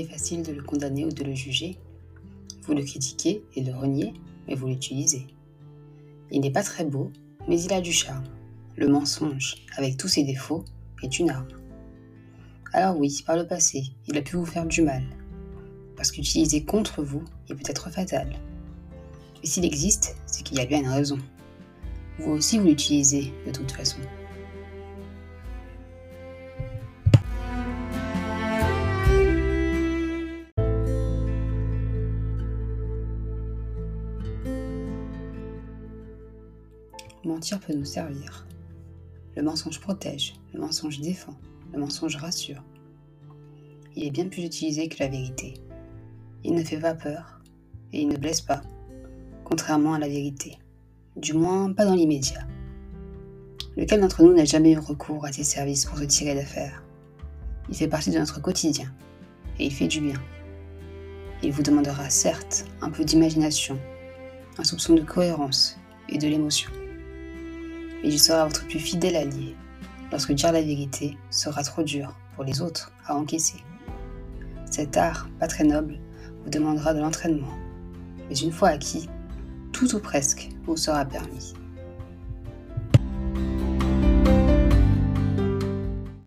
facile de le condamner ou de le juger. Vous le critiquez et le reniez, mais vous l'utilisez. Il n'est pas très beau, mais il a du charme. Le mensonge, avec tous ses défauts, est une arme. Alors oui, par le passé, il a pu vous faire du mal, parce qu'utiliser contre vous est peut-être fatal. Et s'il existe, c'est qu'il y a bien une raison. Vous aussi, vous l'utilisez de toute façon. Mentir peut nous servir. Le mensonge protège, le mensonge défend, le mensonge rassure. Il est bien plus utilisé que la vérité. Il ne fait pas peur et il ne blesse pas, contrairement à la vérité. Du moins, pas dans l'immédiat. Lequel d'entre nous n'a jamais eu recours à ses services pour se tirer d'affaire? Il fait partie de notre quotidien et il fait du bien. Il vous demandera certes un peu d'imagination, un soupçon de cohérence et de l'émotion et il sera votre plus fidèle allié lorsque dire la vérité sera trop dur pour les autres à encaisser. Cet art, pas très noble, vous demandera de l'entraînement, mais une fois acquis, tout ou presque vous sera permis.